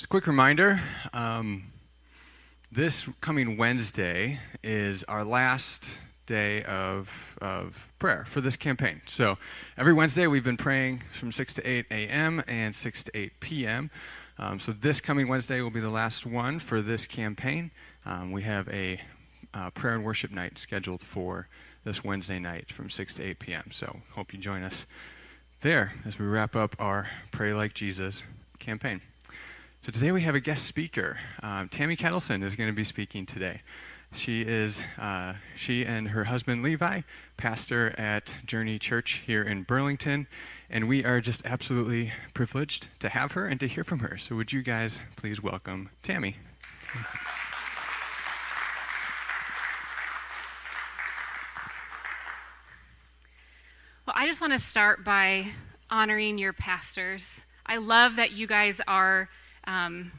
Just a quick reminder um, this coming Wednesday is our last day of, of prayer for this campaign. So every Wednesday we've been praying from 6 to 8 a.m. and 6 to 8 p.m. Um, so this coming Wednesday will be the last one for this campaign. Um, we have a uh, prayer and worship night scheduled for this Wednesday night from 6 to 8 p.m. So hope you join us there as we wrap up our Pray Like Jesus campaign. So today we have a guest speaker. Um, Tammy Kettleson is going to be speaking today. She is uh, she and her husband Levi, pastor at Journey Church here in Burlington, and we are just absolutely privileged to have her and to hear from her. So would you guys please welcome Tammy? Well, I just want to start by honoring your pastors. I love that you guys are um,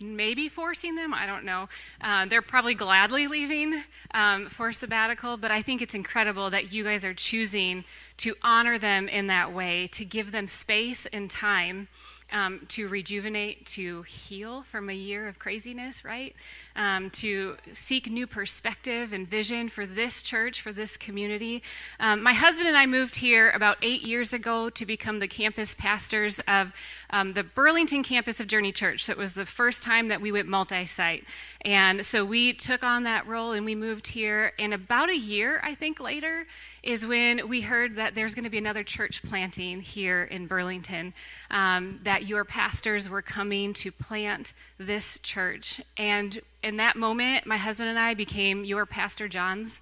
maybe forcing them. I don't know. Uh, they're probably gladly leaving um, for sabbatical, but I think it's incredible that you guys are choosing to honor them in that way, to give them space and time um, to rejuvenate, to heal from a year of craziness, right? Um, to seek new perspective and vision for this church, for this community. Um, my husband and I moved here about eight years ago to become the campus pastors of um, the Burlington campus of Journey Church. So it was the first time that we went multi site. And so we took on that role and we moved here. And about a year, I think, later, is when we heard that there's going to be another church planting here in Burlington, um, that your pastors were coming to plant this church. And in that moment, my husband and I became your Pastor Johns.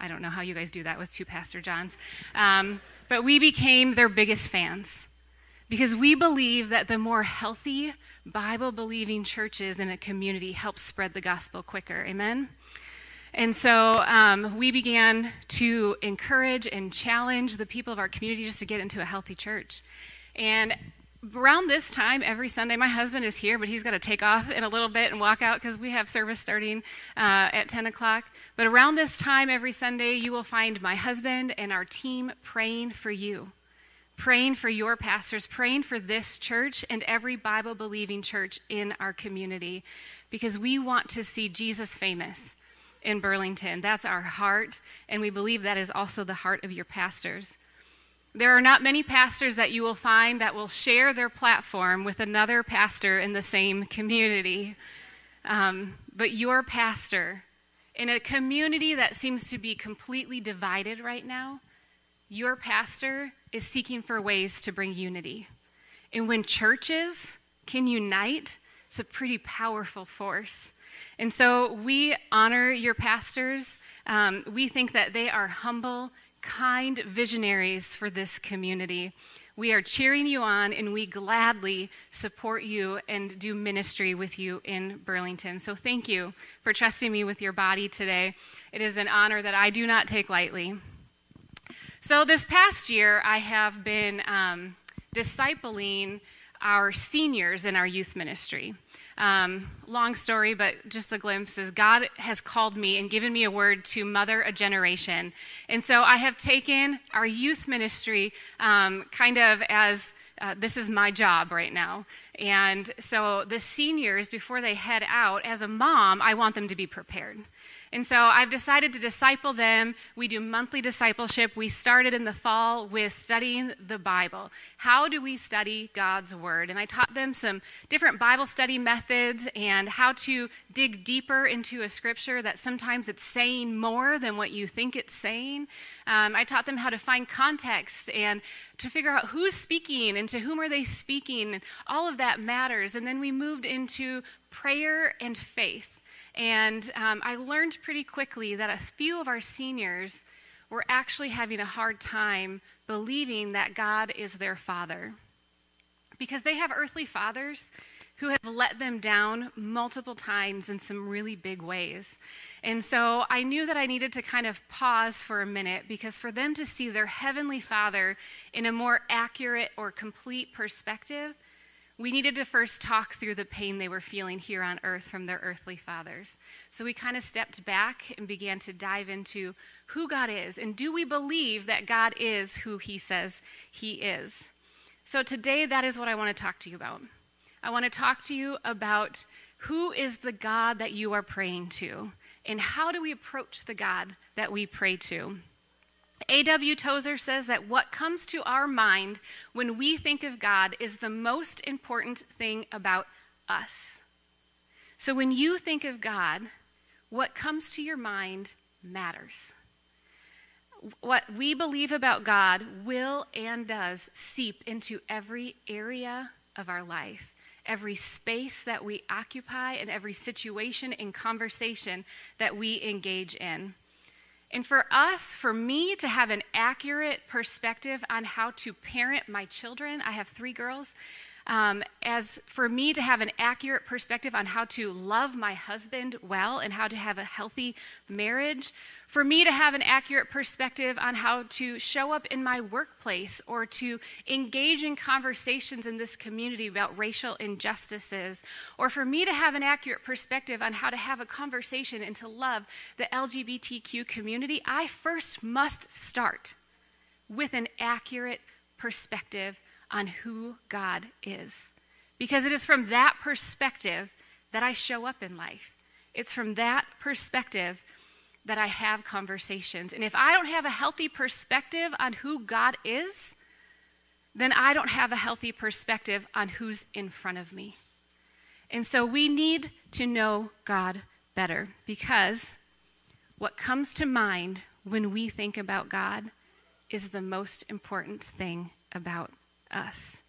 I don't know how you guys do that with two Pastor Johns. Um, but we became their biggest fans because we believe that the more healthy, Bible believing churches in a community help spread the gospel quicker. Amen? And so um, we began to encourage and challenge the people of our community just to get into a healthy church. And around this time, every Sunday, my husband is here, but he's got to take off in a little bit and walk out because we have service starting uh, at 10 o'clock. But around this time, every Sunday, you will find my husband and our team praying for you, praying for your pastors, praying for this church and every Bible believing church in our community because we want to see Jesus famous in Burlington. That's our heart, and we believe that is also the heart of your pastors. There are not many pastors that you will find that will share their platform with another pastor in the same community. Um, but your pastor, in a community that seems to be completely divided right now, your pastor is seeking for ways to bring unity. And when churches can unite, it's a pretty powerful force. And so we honor your pastors. Um, we think that they are humble, kind visionaries for this community. We are cheering you on, and we gladly support you and do ministry with you in Burlington. So thank you for trusting me with your body today. It is an honor that I do not take lightly. So, this past year, I have been um, discipling our seniors in our youth ministry. Um, long story, but just a glimpse is God has called me and given me a word to mother a generation. And so I have taken our youth ministry um, kind of as uh, this is my job right now. And so the seniors, before they head out, as a mom, I want them to be prepared. And so I've decided to disciple them. We do monthly discipleship. We started in the fall with studying the Bible. How do we study God's Word? And I taught them some different Bible study methods and how to dig deeper into a scripture that sometimes it's saying more than what you think it's saying. Um, I taught them how to find context and to figure out who's speaking and to whom are they speaking. And all of that matters. And then we moved into prayer and faith. And um, I learned pretty quickly that a few of our seniors were actually having a hard time believing that God is their father. Because they have earthly fathers who have let them down multiple times in some really big ways. And so I knew that I needed to kind of pause for a minute because for them to see their heavenly father in a more accurate or complete perspective, we needed to first talk through the pain they were feeling here on earth from their earthly fathers. So we kind of stepped back and began to dive into who God is and do we believe that God is who he says he is. So today, that is what I want to talk to you about. I want to talk to you about who is the God that you are praying to and how do we approach the God that we pray to. A.W. Tozer says that what comes to our mind when we think of God is the most important thing about us. So when you think of God, what comes to your mind matters. What we believe about God will and does seep into every area of our life, every space that we occupy, and every situation and conversation that we engage in. And for us, for me to have an accurate perspective on how to parent my children, I have three girls, um, as for me to have an accurate perspective on how to love my husband well and how to have a healthy marriage, for me to have an accurate perspective on how to show up in my workplace or to engage in conversations in this community about racial injustices, or for me to have an accurate perspective on how to have a conversation and to love the LGBTQ community, I first must start with an accurate perspective on who God is. Because it is from that perspective that I show up in life. It's from that perspective that I have conversations. And if I don't have a healthy perspective on who God is, then I don't have a healthy perspective on who's in front of me. And so we need to know God better because what comes to mind when we think about God is the most important thing about us.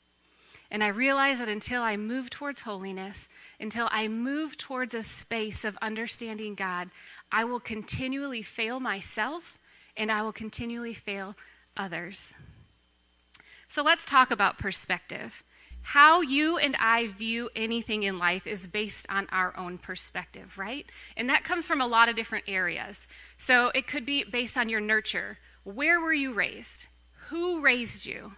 And I realize that until I move towards holiness, until I move towards a space of understanding God, I will continually fail myself and I will continually fail others. So let's talk about perspective. How you and I view anything in life is based on our own perspective, right? And that comes from a lot of different areas. So it could be based on your nurture. Where were you raised? Who raised you?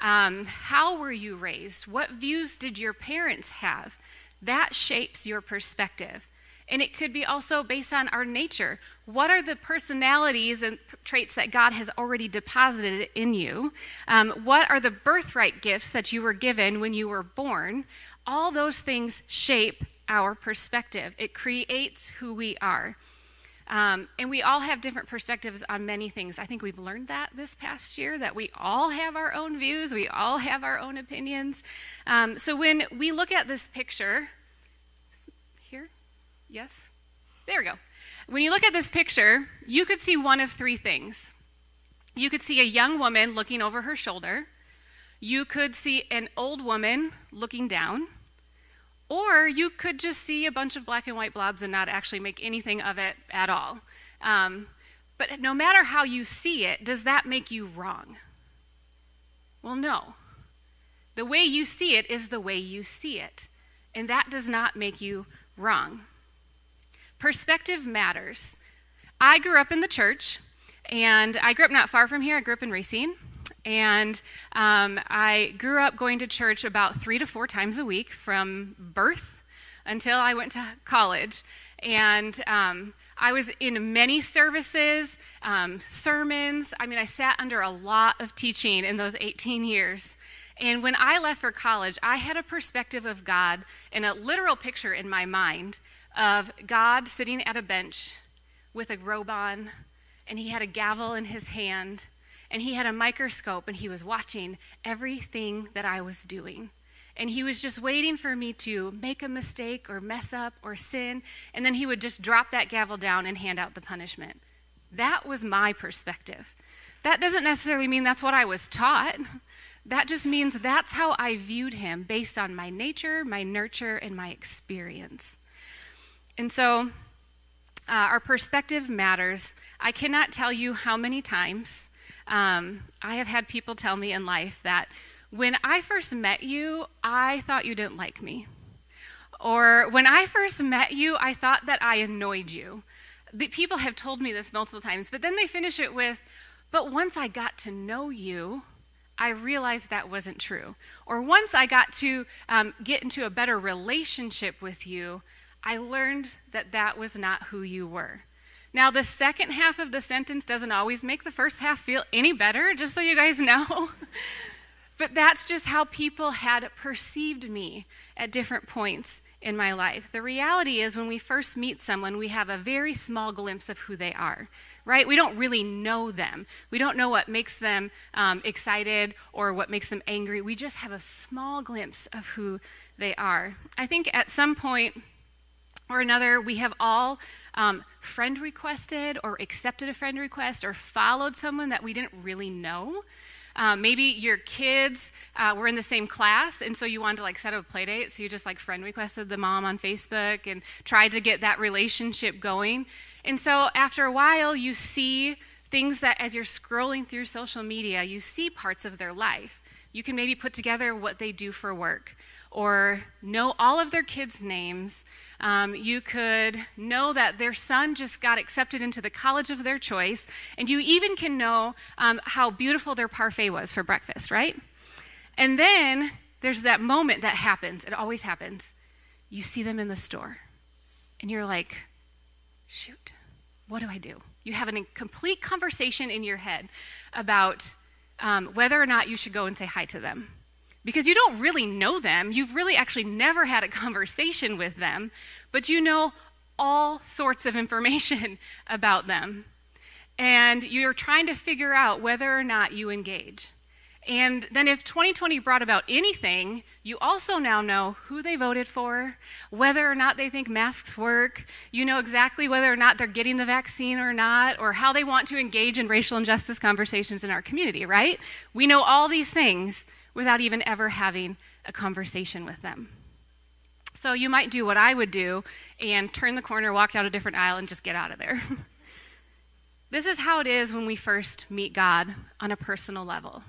Um, how were you raised? What views did your parents have? That shapes your perspective. And it could be also based on our nature. What are the personalities and traits that God has already deposited in you? Um, what are the birthright gifts that you were given when you were born? All those things shape our perspective, it creates who we are. Um, and we all have different perspectives on many things. I think we've learned that this past year that we all have our own views, we all have our own opinions. Um, so when we look at this picture, here, yes, there we go. When you look at this picture, you could see one of three things. You could see a young woman looking over her shoulder. You could see an old woman looking down. Or you could just see a bunch of black and white blobs and not actually make anything of it at all. Um, but no matter how you see it, does that make you wrong? Well, no. The way you see it is the way you see it, and that does not make you wrong. Perspective matters. I grew up in the church, and I grew up not far from here. I grew up in Racine. And um, I grew up going to church about three to four times a week from birth until I went to college. And um, I was in many services, um, sermons. I mean, I sat under a lot of teaching in those 18 years. And when I left for college, I had a perspective of God and a literal picture in my mind of God sitting at a bench with a robe on, and he had a gavel in his hand, and he had a microscope and he was watching everything that I was doing. And he was just waiting for me to make a mistake or mess up or sin, and then he would just drop that gavel down and hand out the punishment. That was my perspective. That doesn't necessarily mean that's what I was taught. That just means that's how I viewed him based on my nature, my nurture, and my experience. And so uh, our perspective matters. I cannot tell you how many times um, I have had people tell me in life that when I first met you, I thought you didn't like me. Or when I first met you, I thought that I annoyed you. The people have told me this multiple times, but then they finish it with, but once I got to know you, I realized that wasn't true. Or once I got to um, get into a better relationship with you, I learned that that was not who you were. Now, the second half of the sentence doesn't always make the first half feel any better, just so you guys know. but that's just how people had perceived me at different points in my life. The reality is, when we first meet someone, we have a very small glimpse of who they are, right? We don't really know them. We don't know what makes them um, excited or what makes them angry. We just have a small glimpse of who they are. I think at some point or another, we have all um, friend requested or accepted a friend request or followed someone that we didn't really know. Um, maybe your kids uh, were in the same class, and so you wanted to like set up a play date. So you just like friend requested the mom on Facebook and tried to get that relationship going. And so after a while, you see things that as you're scrolling through social media, you see parts of their life. You can maybe put together what they do for work or know all of their kids' names. Um, you could know that their son just got accepted into the college of their choice, and you even can know um, how beautiful their parfait was for breakfast, right? And then there's that moment that happens, it always happens. You see them in the store, and you're like, shoot, what do I do? You have a complete conversation in your head about um, whether or not you should go and say hi to them because you don't really know them. You've really actually never had a conversation with them, but you know all sorts of information about them. And you're trying to figure out whether or not you engage. And then, if 2020 brought about anything, you also now know who they voted for, whether or not they think masks work. You know exactly whether or not they're getting the vaccine or not, or how they want to engage in racial injustice conversations in our community, right? We know all these things without even ever having a conversation with them. So you might do what I would do and turn the corner, walk down a different aisle, and just get out of there. this is how it is when we first meet God on a personal level.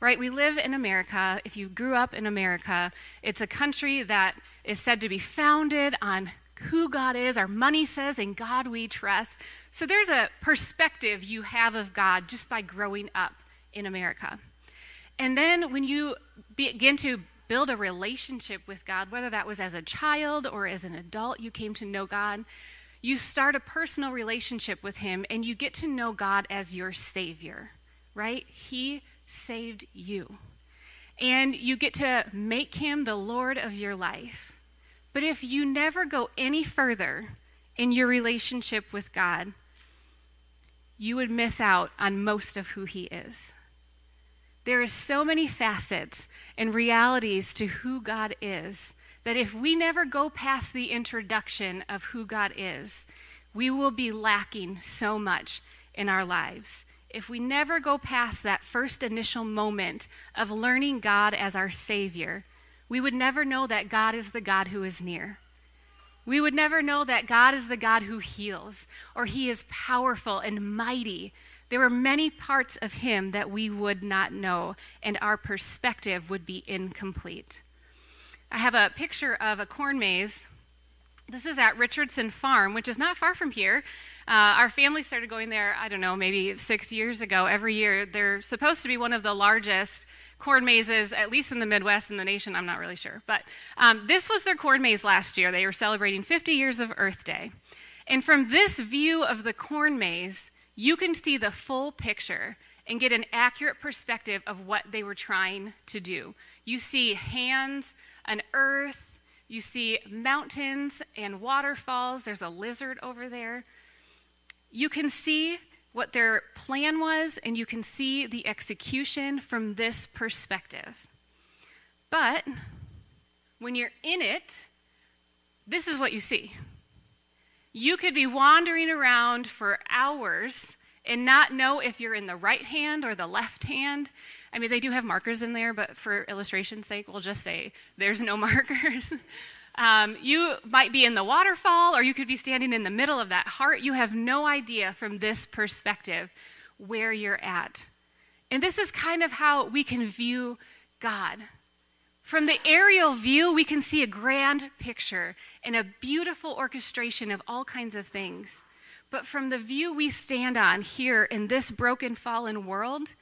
Right? We live in America. If you grew up in America, it's a country that is said to be founded on who God is. Our money says, in God we trust. So there's a perspective you have of God just by growing up in America. And then when you begin to build a relationship with God, whether that was as a child or as an adult, you came to know God, you start a personal relationship with Him and you get to know God as your Savior, right? He saved you. And you get to make Him the Lord of your life. But if you never go any further in your relationship with God, you would miss out on most of who He is. There are so many facets and realities to who God is that if we never go past the introduction of who God is, we will be lacking so much in our lives. If we never go past that first initial moment of learning God as our Savior, we would never know that God is the God who is near. We would never know that God is the God who heals, or He is powerful and mighty, there were many parts of him that we would not know, and our perspective would be incomplete. I have a picture of a corn maze. This is at Richardson Farm, which is not far from here. Uh, our family started going there, I don't know, maybe six years ago. Every year, they're supposed to be one of the largest corn mazes, at least in the Midwest and the nation. I'm not really sure. But um, this was their corn maze last year. They were celebrating 50 years of Earth Day. And from this view of the corn maze, you can see the full picture and get an accurate perspective of what they were trying to do. You see hands, an earth, you see mountains and waterfalls. There's a lizard over there. You can see what their plan was, and you can see the execution from this perspective. But when you're in it, this is what you see. You could be wandering around for hours and not know if you're in the right hand or the left hand. I mean, they do have markers in there, but for illustration's sake, we'll just say there's no markers. um, you might be in the waterfall, or you could be standing in the middle of that heart. You have no idea from this perspective where you're at. And this is kind of how we can view God. From the aerial view, we can see a grand picture and a beautiful orchestration of all kinds of things. But from the view we stand on here in this broken, fallen world,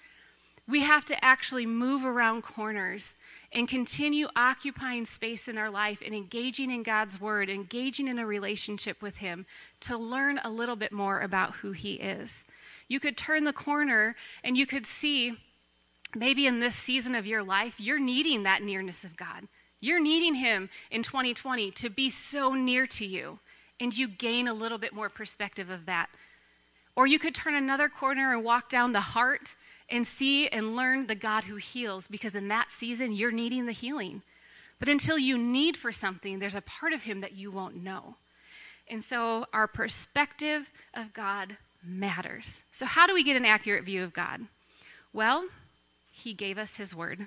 we have to actually move around corners and continue occupying space in our life and engaging in God's Word, engaging in a relationship with Him to learn a little bit more about who He is. You could turn the corner and you could see Maybe in this season of your life, you're needing that nearness of God. You're needing Him in 2020 to be so near to you, and you gain a little bit more perspective of that. Or you could turn another corner and walk down the heart and see and learn the God who heals, because in that season, you're needing the healing. But until you need for something, there's a part of Him that you won't know. And so our perspective of God matters. So, how do we get an accurate view of God? Well, He gave us His Word.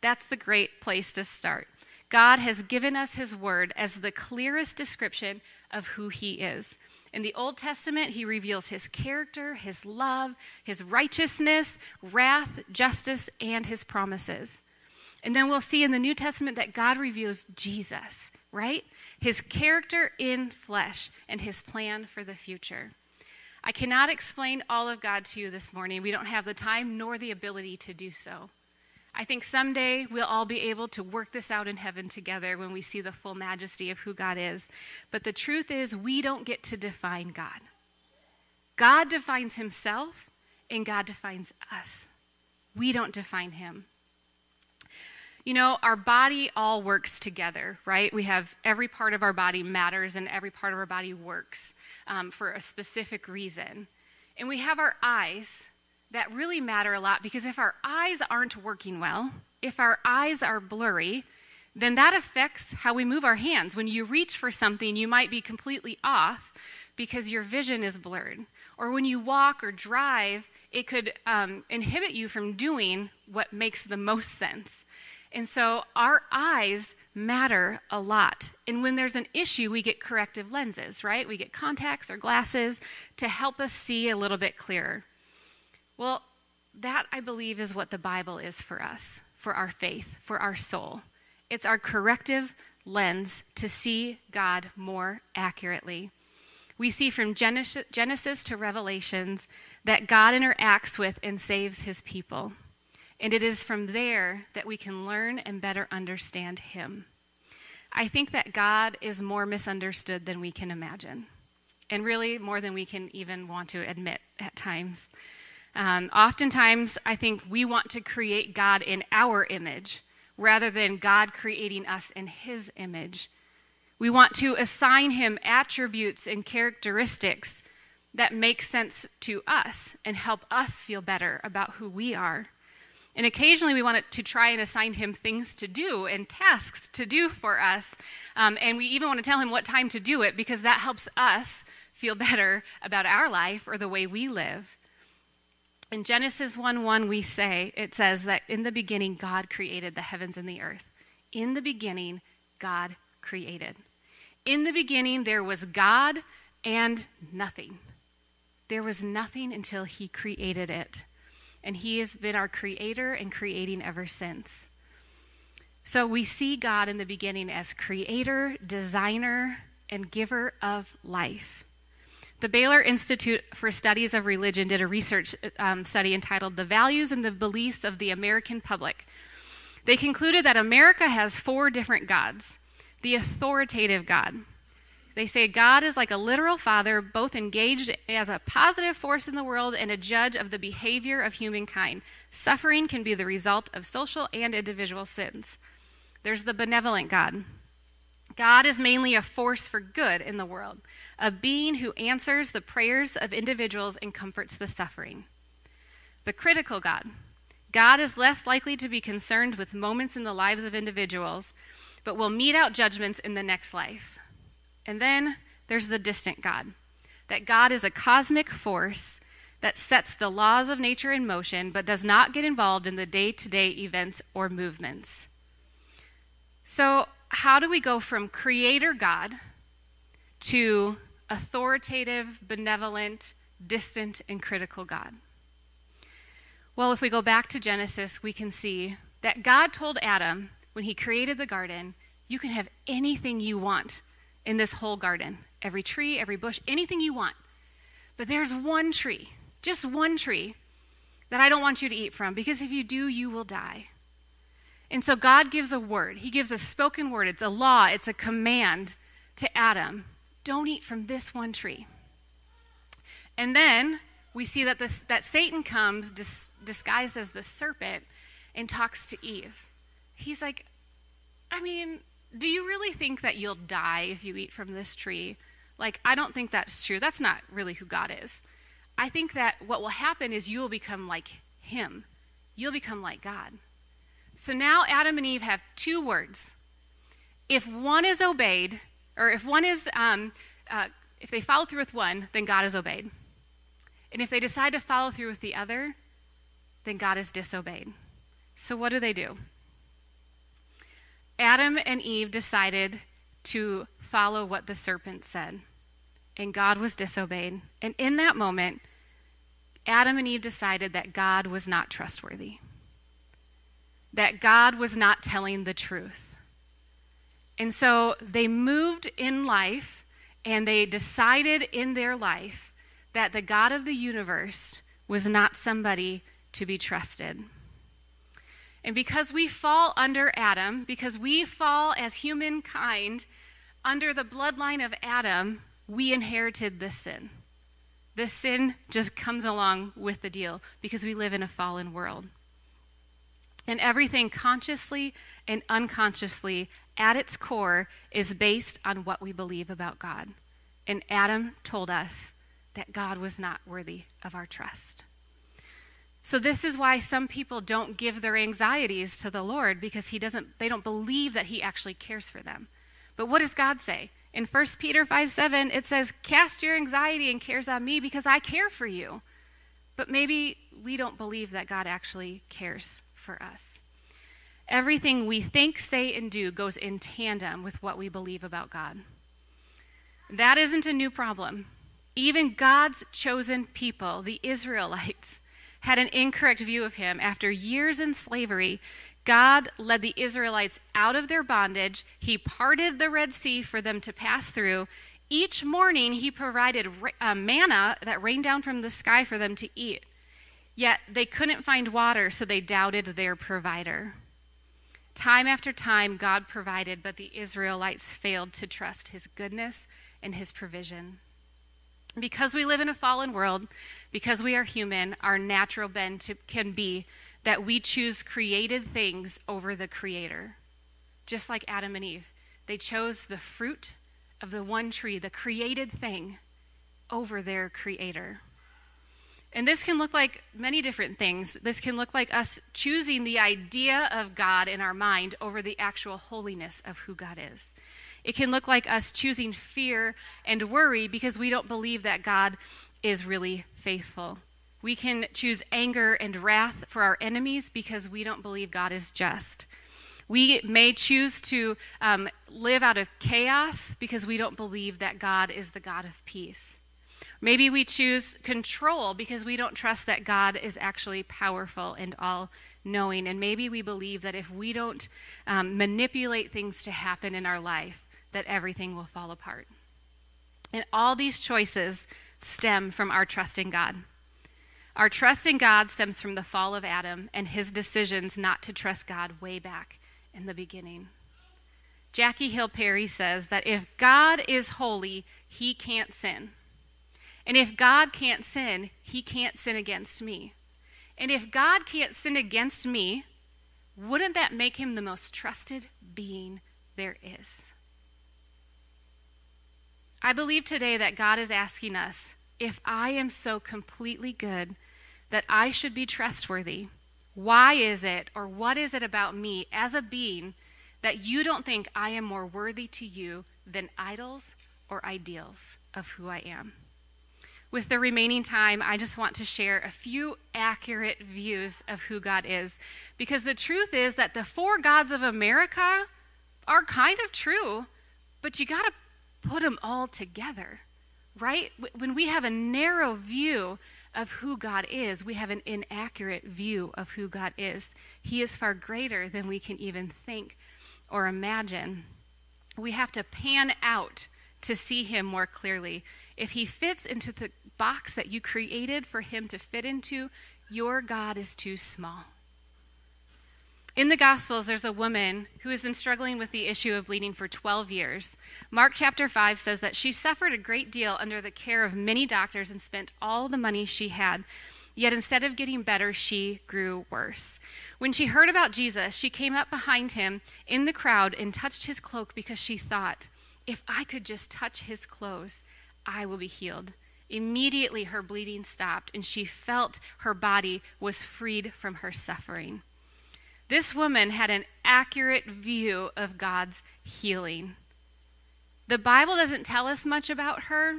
That's the great place to start. God has given us His Word as the clearest description of who He is. In the Old Testament, He reveals His character, His love, His righteousness, wrath, justice, and His promises. And then we'll see in the New Testament that God reveals Jesus, right? His character in flesh and his plan for the future. I cannot explain all of God to you this morning. We don't have the time nor the ability to do so. I think someday we'll all be able to work this out in heaven together when we see the full majesty of who God is. But the truth is, we don't get to define God. God defines himself, and God defines us. We don't define him. You know, our body all works together, right? We have every part of our body matters and every part of our body works um, for a specific reason. And we have our eyes that really matter a lot because if our eyes aren't working well, if our eyes are blurry, then that affects how we move our hands. When you reach for something, you might be completely off because your vision is blurred. Or when you walk or drive, it could um, inhibit you from doing what makes the most sense. And so our eyes matter a lot. And when there's an issue, we get corrective lenses, right? We get contacts or glasses to help us see a little bit clearer. Well, that I believe is what the Bible is for us, for our faith, for our soul. It's our corrective lens to see God more accurately. We see from Genesis to Revelations that God interacts with and saves his people. And it is from there that we can learn and better understand Him. I think that God is more misunderstood than we can imagine, and really more than we can even want to admit at times. Um, oftentimes, I think we want to create God in our image rather than God creating us in His image. We want to assign Him attributes and characteristics that make sense to us and help us feel better about who we are. And occasionally we want to try and assign him things to do and tasks to do for us. Um, and we even want to tell him what time to do it because that helps us feel better about our life or the way we live. In Genesis 1 1, we say, it says that in the beginning, God created the heavens and the earth. In the beginning, God created. In the beginning, there was God and nothing. There was nothing until he created it and He has been our creator and creating ever since. So we see God in the beginning as creator, designer, and giver of life. The Baylor Institute for Studies of Religion did a research um, study entitled The Values and the Beliefs of the American Public. They concluded that America has four different gods the authoritative God, they say God is like a literal father, both engaged as a positive force in the world and a judge of the behavior of humankind. Suffering can be the result of social and individual sins. There's the benevolent God. God is mainly a force for good in the world, a being who answers the prayers of individuals and comforts the suffering. The critical God. God is less likely to be concerned with moments in the lives of individuals, but will mete out judgments in the next life. And then there's the distant God that God is a cosmic force that sets the laws of nature in motion but does not get involved in the day to day events or movements. So, how do we go from creator God to authoritative, benevolent, distant, and critical God? Well, if we go back to Genesis, we can see that God told Adam when he created the garden, You can have anything you want in this whole garden every tree, every bush, anything you want. But there's one tree, just one tree, that I don't want you to eat from because if you do, you will die. And so God gives a word. He gives a spoken word. It's a law, it's a command to Adam don't eat from this one tree. And then we see that, this, that Satan comes dis, disguised as the serpent and talks to Eve. He's like, I mean, do you really think that you'll die if you eat from this tree? Like, I don't think that's true. That's not really who God is. I think that what will happen is you will become like Him, you'll become like God. So now Adam and Eve have two words. If one is obeyed, or if one is, um, uh, if they follow through with one, then God is obeyed. And if they decide to follow through with the other, then God is disobeyed. So what do they do? Adam and Eve decided to follow what the serpent said, and God was disobeyed. And in that moment, Adam and Eve decided that God was not trustworthy, that God was not telling the truth. And so they moved in life and they decided in their life that the God of the universe was not somebody to be trusted. And because we fall under Adam, because we fall as humankind under the bloodline of Adam, we inherited this sin. This sin just comes along with the deal because we live in a fallen world. And everything consciously and unconsciously at its core is based on what we believe about God. And Adam told us that God was not worthy of our trust. So this is why some people don't give their anxieties to the Lord because he doesn't they don't believe that he actually cares for them. But what does God say? In 1 Peter 5 7, it says, Cast your anxiety and cares on me because I care for you. But maybe we don't believe that God actually cares for us. Everything we think, say, and do goes in tandem with what we believe about God. That isn't a new problem. Even God's chosen people, the Israelites, had an incorrect view of him. After years in slavery, God led the Israelites out of their bondage. He parted the Red Sea for them to pass through. Each morning, He provided uh, manna that rained down from the sky for them to eat. Yet they couldn't find water, so they doubted their provider. Time after time, God provided, but the Israelites failed to trust His goodness and His provision. Because we live in a fallen world, because we are human, our natural bend to, can be that we choose created things over the Creator. Just like Adam and Eve, they chose the fruit of the one tree, the created thing, over their Creator. And this can look like many different things. This can look like us choosing the idea of God in our mind over the actual holiness of who God is. It can look like us choosing fear and worry because we don't believe that God is really faithful. We can choose anger and wrath for our enemies because we don't believe God is just. We may choose to um, live out of chaos because we don't believe that God is the God of peace. Maybe we choose control because we don't trust that God is actually powerful and all knowing. And maybe we believe that if we don't um, manipulate things to happen in our life, that everything will fall apart. And all these choices stem from our trust in God. Our trust in God stems from the fall of Adam and his decisions not to trust God way back in the beginning. Jackie Hill Perry says that if God is holy, he can't sin. And if God can't sin, he can't sin against me. And if God can't sin against me, wouldn't that make him the most trusted being there is? I believe today that God is asking us if I am so completely good that I should be trustworthy, why is it or what is it about me as a being that you don't think I am more worthy to you than idols or ideals of who I am? With the remaining time, I just want to share a few accurate views of who God is. Because the truth is that the four gods of America are kind of true, but you got to put them all together, right? When we have a narrow view of who God is, we have an inaccurate view of who God is. He is far greater than we can even think or imagine. We have to pan out to see him more clearly. If he fits into the box that you created for him to fit into, your God is too small. In the Gospels, there's a woman who has been struggling with the issue of bleeding for 12 years. Mark chapter 5 says that she suffered a great deal under the care of many doctors and spent all the money she had. Yet instead of getting better, she grew worse. When she heard about Jesus, she came up behind him in the crowd and touched his cloak because she thought, if I could just touch his clothes, I will be healed. Immediately her bleeding stopped, and she felt her body was freed from her suffering. This woman had an accurate view of God's healing. The Bible doesn't tell us much about her,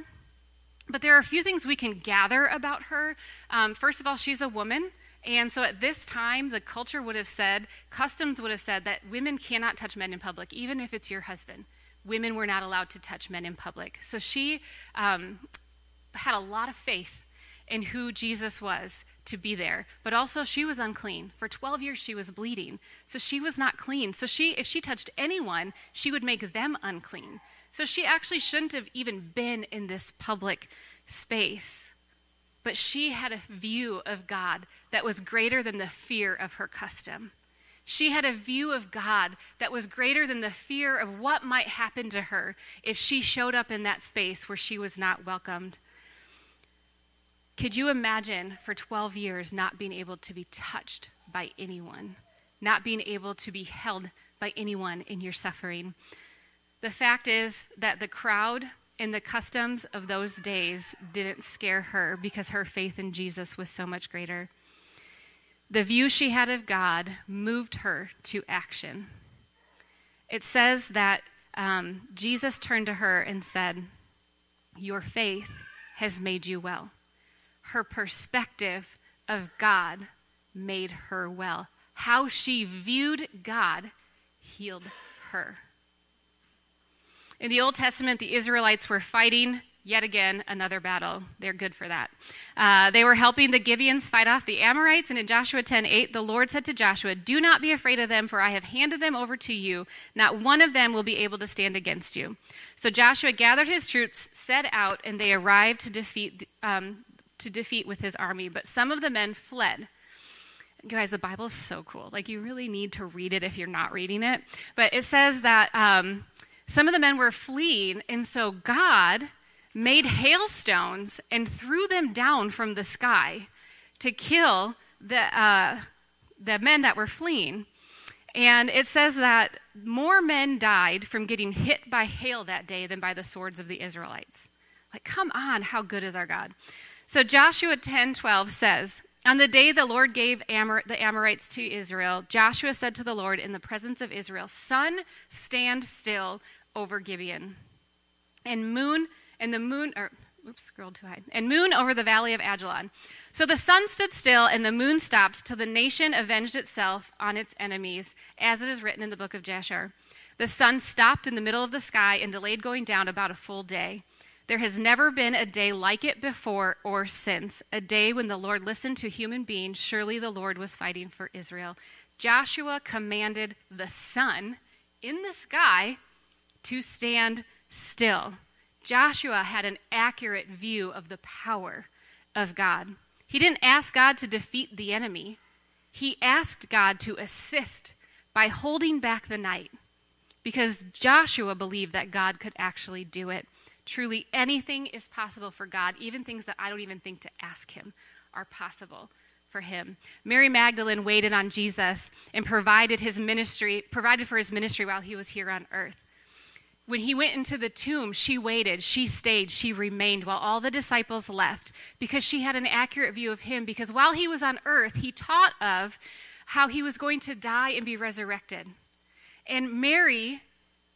but there are a few things we can gather about her. Um, first of all, she's a woman. And so at this time, the culture would have said, customs would have said that women cannot touch men in public, even if it's your husband. Women were not allowed to touch men in public. So she um, had a lot of faith in who Jesus was to be there. But also she was unclean. For 12 years she was bleeding. So she was not clean. So she if she touched anyone, she would make them unclean. So she actually shouldn't have even been in this public space. But she had a view of God that was greater than the fear of her custom. She had a view of God that was greater than the fear of what might happen to her if she showed up in that space where she was not welcomed. Could you imagine for 12 years not being able to be touched by anyone, not being able to be held by anyone in your suffering? The fact is that the crowd and the customs of those days didn't scare her because her faith in Jesus was so much greater. The view she had of God moved her to action. It says that um, Jesus turned to her and said, Your faith has made you well. Her perspective of God made her well. How she viewed God healed her. In the Old Testament, the Israelites were fighting yet again another battle. They're good for that. Uh, they were helping the Gibeons fight off the Amorites, and in Joshua 10 8, the Lord said to Joshua, Do not be afraid of them, for I have handed them over to you. Not one of them will be able to stand against you. So Joshua gathered his troops, set out, and they arrived to defeat, um, to defeat with his army. But some of the men fled. Guys, the Bible's so cool. Like, you really need to read it if you're not reading it. But it says that. Um, some of the men were fleeing, and so God made hailstones and threw them down from the sky to kill the, uh, the men that were fleeing. And it says that more men died from getting hit by hail that day than by the swords of the Israelites. Like, come on, how good is our God? So Joshua 10 12 says, On the day the Lord gave Amor- the Amorites to Israel, Joshua said to the Lord in the presence of Israel, Sun, stand still over Gibeon, and moon, and the moon, or oops, scrolled too high, and moon over the valley of Ajalon. So the sun stood still and the moon stopped till the nation avenged itself on its enemies, as it is written in the book of Jasher. The sun stopped in the middle of the sky and delayed going down about a full day. There has never been a day like it before or since, a day when the Lord listened to human beings. Surely the Lord was fighting for Israel. Joshua commanded the sun in the sky to stand still. Joshua had an accurate view of the power of God. He didn't ask God to defeat the enemy, he asked God to assist by holding back the night because Joshua believed that God could actually do it. Truly, anything is possible for God, even things that I don't even think to ask Him are possible for him. Mary Magdalene waited on Jesus and provided his ministry, provided for his ministry while he was here on earth. When he went into the tomb, she waited, she stayed, she remained while all the disciples left because she had an accurate view of him. Because while he was on earth, he taught of how he was going to die and be resurrected. And Mary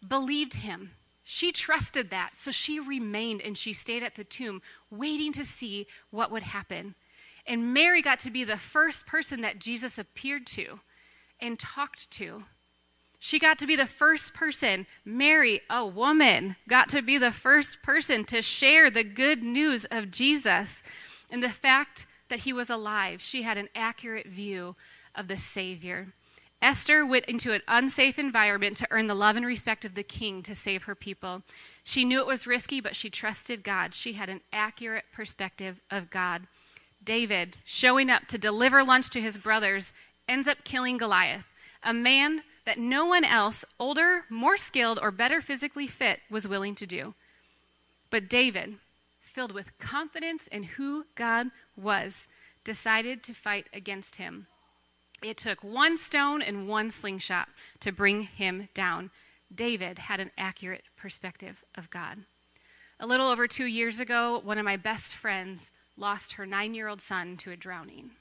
believed him. She trusted that. So she remained and she stayed at the tomb, waiting to see what would happen. And Mary got to be the first person that Jesus appeared to and talked to. She got to be the first person, Mary, a woman, got to be the first person to share the good news of Jesus and the fact that he was alive. She had an accurate view of the Savior. Esther went into an unsafe environment to earn the love and respect of the king to save her people. She knew it was risky, but she trusted God. She had an accurate perspective of God. David, showing up to deliver lunch to his brothers, ends up killing Goliath, a man that no one else, older, more skilled, or better physically fit, was willing to do. But David, filled with confidence in who God was, decided to fight against him. It took one stone and one slingshot to bring him down. David had an accurate perspective of God. A little over two years ago, one of my best friends lost her nine year old son to a drowning.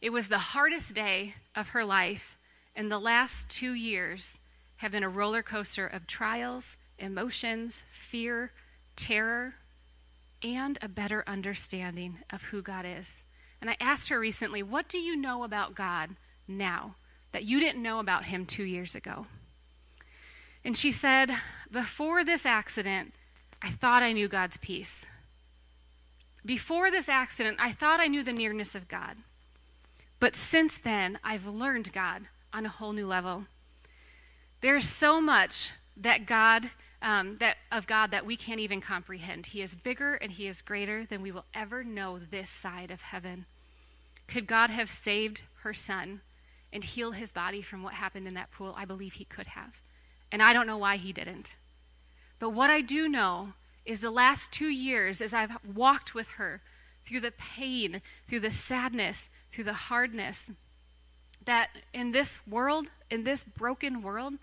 It was the hardest day of her life, and the last two years have been a roller coaster of trials, emotions, fear, terror, and a better understanding of who God is. And I asked her recently, What do you know about God now that you didn't know about Him two years ago? And she said, Before this accident, I thought I knew God's peace. Before this accident, I thought I knew the nearness of God. But since then, I've learned God on a whole new level. There's so much that God um, that of God that we can't even comprehend. He is bigger and He is greater than we will ever know this side of heaven. Could God have saved her son and healed his body from what happened in that pool? I believe He could have. And I don't know why He didn't. But what I do know is the last two years, as I've walked with her through the pain, through the sadness, through the hardness, that in this world, in this broken world,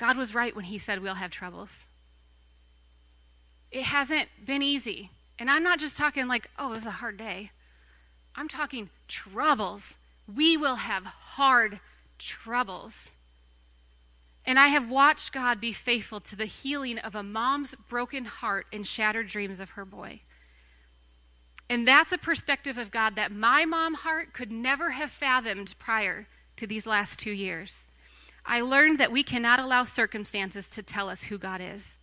God was right when He said we'll have troubles. It hasn't been easy. And I'm not just talking like, oh, it was a hard day. I'm talking troubles. We will have hard troubles. And I have watched God be faithful to the healing of a mom's broken heart and shattered dreams of her boy. And that's a perspective of God that my mom heart could never have fathomed prior to these last two years. I learned that we cannot allow circumstances to tell us who God is,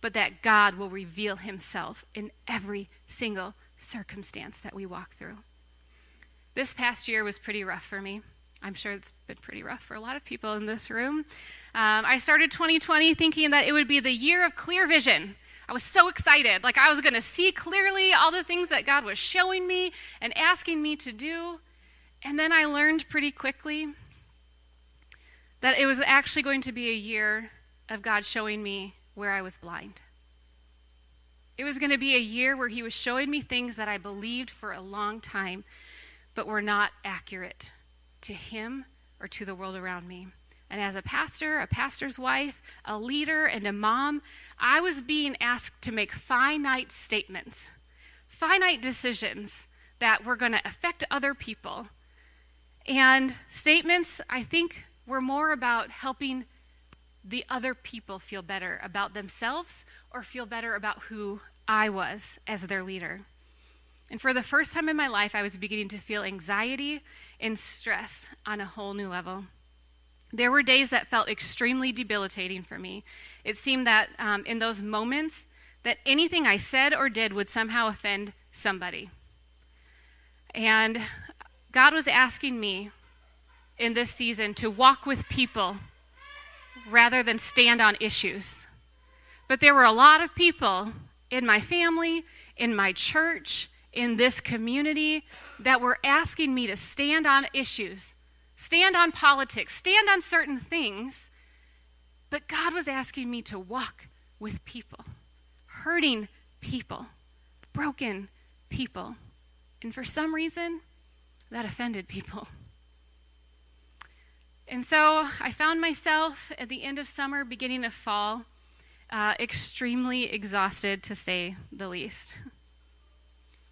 but that God will reveal himself in every single circumstance that we walk through. This past year was pretty rough for me. I'm sure it's been pretty rough for a lot of people in this room. Um, I started 2020 thinking that it would be the year of clear vision. I was so excited. Like I was going to see clearly all the things that God was showing me and asking me to do. And then I learned pretty quickly that it was actually going to be a year of God showing me where I was blind. It was going to be a year where He was showing me things that I believed for a long time, but were not accurate to Him or to the world around me. And as a pastor, a pastor's wife, a leader, and a mom, I was being asked to make finite statements, finite decisions that were going to affect other people. And statements, I think, were more about helping the other people feel better about themselves or feel better about who I was as their leader. And for the first time in my life, I was beginning to feel anxiety and stress on a whole new level. There were days that felt extremely debilitating for me. It seemed that um, in those moments, that anything I said or did would somehow offend somebody. And God was asking me in this season to walk with people rather than stand on issues. But there were a lot of people in my family, in my church, in this community that were asking me to stand on issues, stand on politics, stand on certain things. But God was asking me to walk with people, hurting people, broken people. And for some reason, that offended people. And so I found myself at the end of summer, beginning of fall, uh, extremely exhausted to say the least.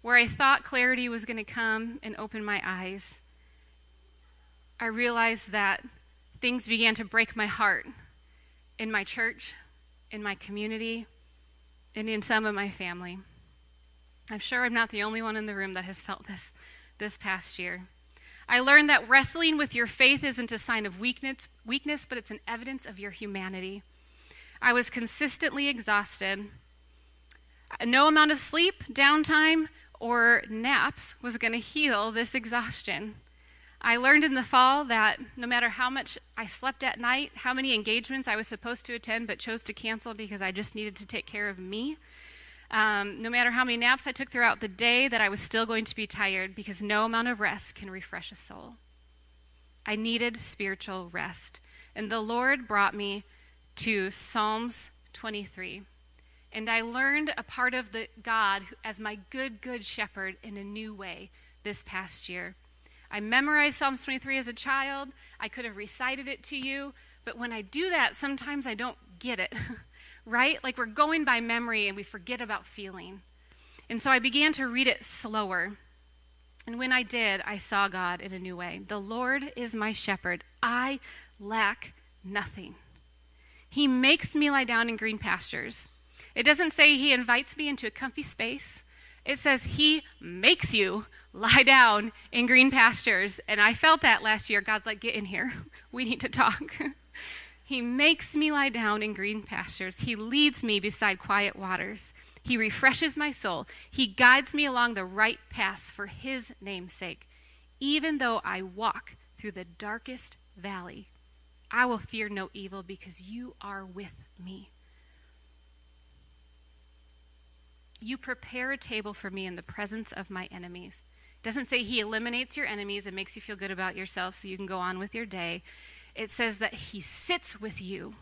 Where I thought clarity was going to come and open my eyes, I realized that things began to break my heart in my church, in my community, and in some of my family. I'm sure I'm not the only one in the room that has felt this this past year. I learned that wrestling with your faith isn't a sign of weakness, weakness, but it's an evidence of your humanity. I was consistently exhausted. No amount of sleep, downtime, or naps was going to heal this exhaustion. I learned in the fall that no matter how much I slept at night, how many engagements I was supposed to attend but chose to cancel because I just needed to take care of me, um, no matter how many naps I took throughout the day, that I was still going to be tired because no amount of rest can refresh a soul. I needed spiritual rest. And the Lord brought me to Psalms 23. And I learned a part of the God as my good, good shepherd in a new way this past year. I memorized Psalms 23 as a child. I could have recited it to you, but when I do that, sometimes I don't get it, right? Like we're going by memory and we forget about feeling. And so I began to read it slower. And when I did, I saw God in a new way. The Lord is my shepherd. I lack nothing. He makes me lie down in green pastures. It doesn't say he invites me into a comfy space. It says he makes you lie down in green pastures. And I felt that last year. God's like, get in here. We need to talk. he makes me lie down in green pastures. He leads me beside quiet waters. He refreshes my soul. He guides me along the right paths for his name's sake. Even though I walk through the darkest valley, I will fear no evil because you are with me. You prepare a table for me in the presence of my enemies. Doesn't say he eliminates your enemies and makes you feel good about yourself so you can go on with your day. It says that he sits with you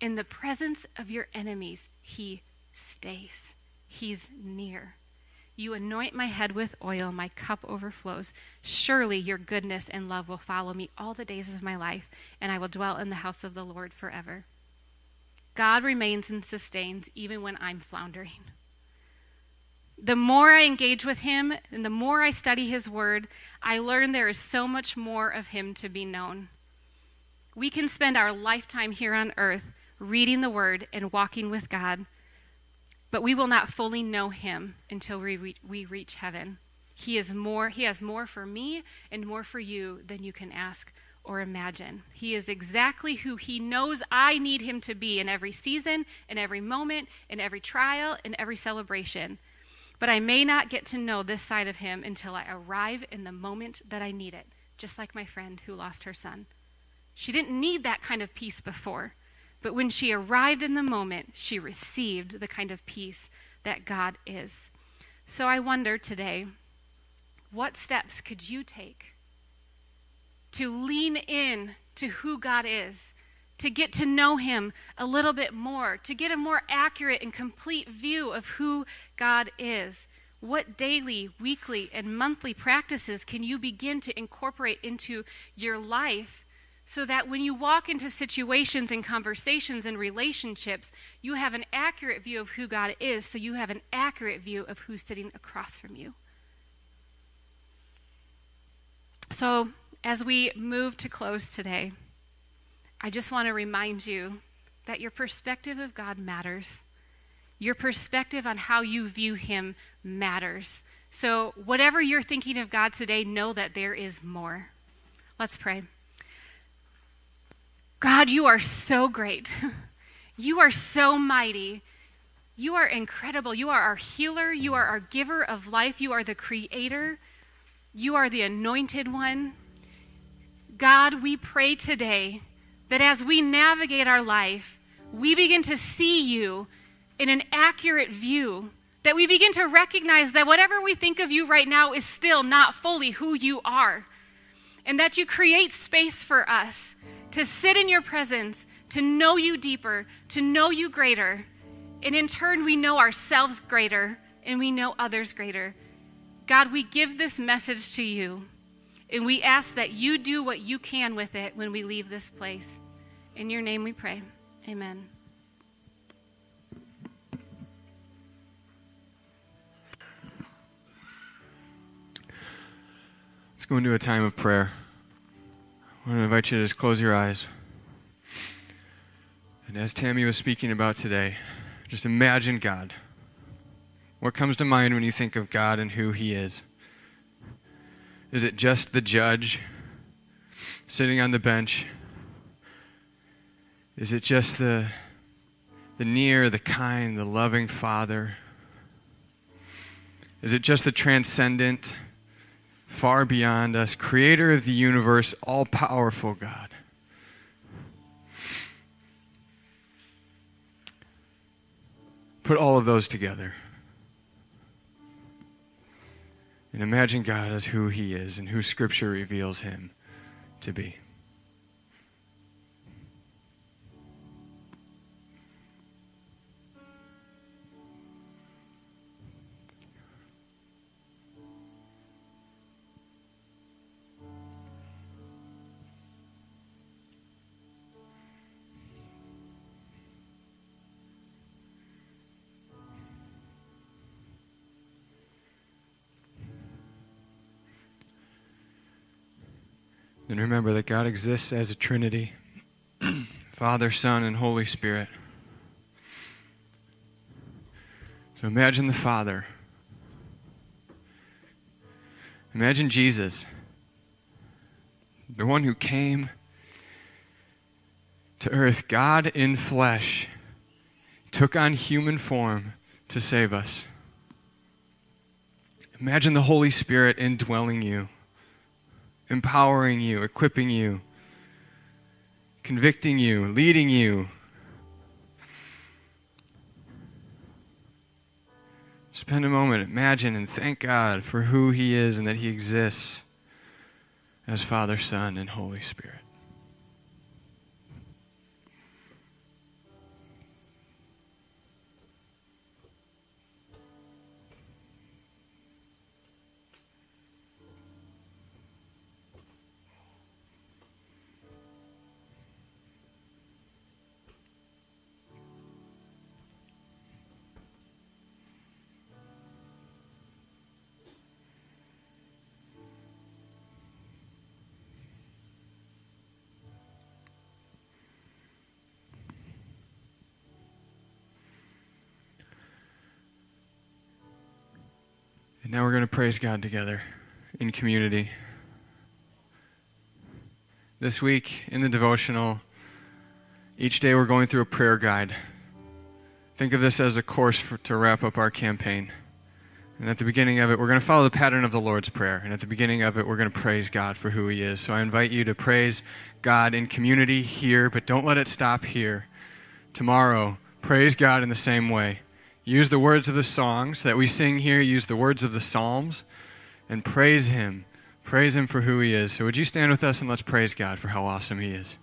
in the presence of your enemies. He stays, he's near. You anoint my head with oil, my cup overflows. Surely your goodness and love will follow me all the days of my life, and I will dwell in the house of the Lord forever. God remains and sustains even when I'm floundering the more I engage with him and the more I study his word, I learn there is so much more of him to be known. We can spend our lifetime here on earth reading the word and walking with God, but we will not fully know him until we, re- we reach heaven. He is more he has more for me and more for you than you can ask or imagine. He is exactly who he knows I need him to be in every season, in every moment, in every trial, in every celebration. But I may not get to know this side of him until I arrive in the moment that I need it, just like my friend who lost her son. She didn't need that kind of peace before, but when she arrived in the moment, she received the kind of peace that God is. So I wonder today, what steps could you take to lean in to who God is to get to know Him a little bit more, to get a more accurate and complete view of who God is. What daily, weekly, and monthly practices can you begin to incorporate into your life so that when you walk into situations and conversations and relationships, you have an accurate view of who God is, so you have an accurate view of who's sitting across from you? So, as we move to close today, I just want to remind you that your perspective of God matters. Your perspective on how you view Him matters. So, whatever you're thinking of God today, know that there is more. Let's pray. God, you are so great. You are so mighty. You are incredible. You are our healer. You are our giver of life. You are the creator. You are the anointed one. God, we pray today that as we navigate our life, we begin to see you in an accurate view. That we begin to recognize that whatever we think of you right now is still not fully who you are. And that you create space for us to sit in your presence, to know you deeper, to know you greater. And in turn, we know ourselves greater and we know others greater. God, we give this message to you. And we ask that you do what you can with it when we leave this place. In your name we pray. Amen. Let's go into a time of prayer. I want to invite you to just close your eyes. And as Tammy was speaking about today, just imagine God. What comes to mind when you think of God and who He is? Is it just the judge sitting on the bench? Is it just the, the near, the kind, the loving Father? Is it just the transcendent, far beyond us, creator of the universe, all powerful God? Put all of those together. And imagine God as who He is and who Scripture reveals Him to be. Remember that God exists as a Trinity Father, Son, and Holy Spirit. So imagine the Father. Imagine Jesus, the one who came to earth, God in flesh, took on human form to save us. Imagine the Holy Spirit indwelling you, empowering you, equipping you, convicting you, leading you. Spend a moment, imagine, and thank God for who He is and that He exists as Father, Son, and Holy Spirit. We're going to praise God together in community. This week in the devotional, each day we're going through a prayer guide. Think of this as a course for, to wrap up our campaign. And at the beginning of it, we're going to follow the pattern of the Lord's Prayer. And at the beginning of it, we're going to praise God for who He is. So I invite you to praise God in community here, but don't let it stop here. Tomorrow, praise God in the same way. Use the words of the songs that we sing here, use the words of the Psalms, and praise Him. Praise Him for who He is. So, would you stand with us and let's praise God for how awesome He is?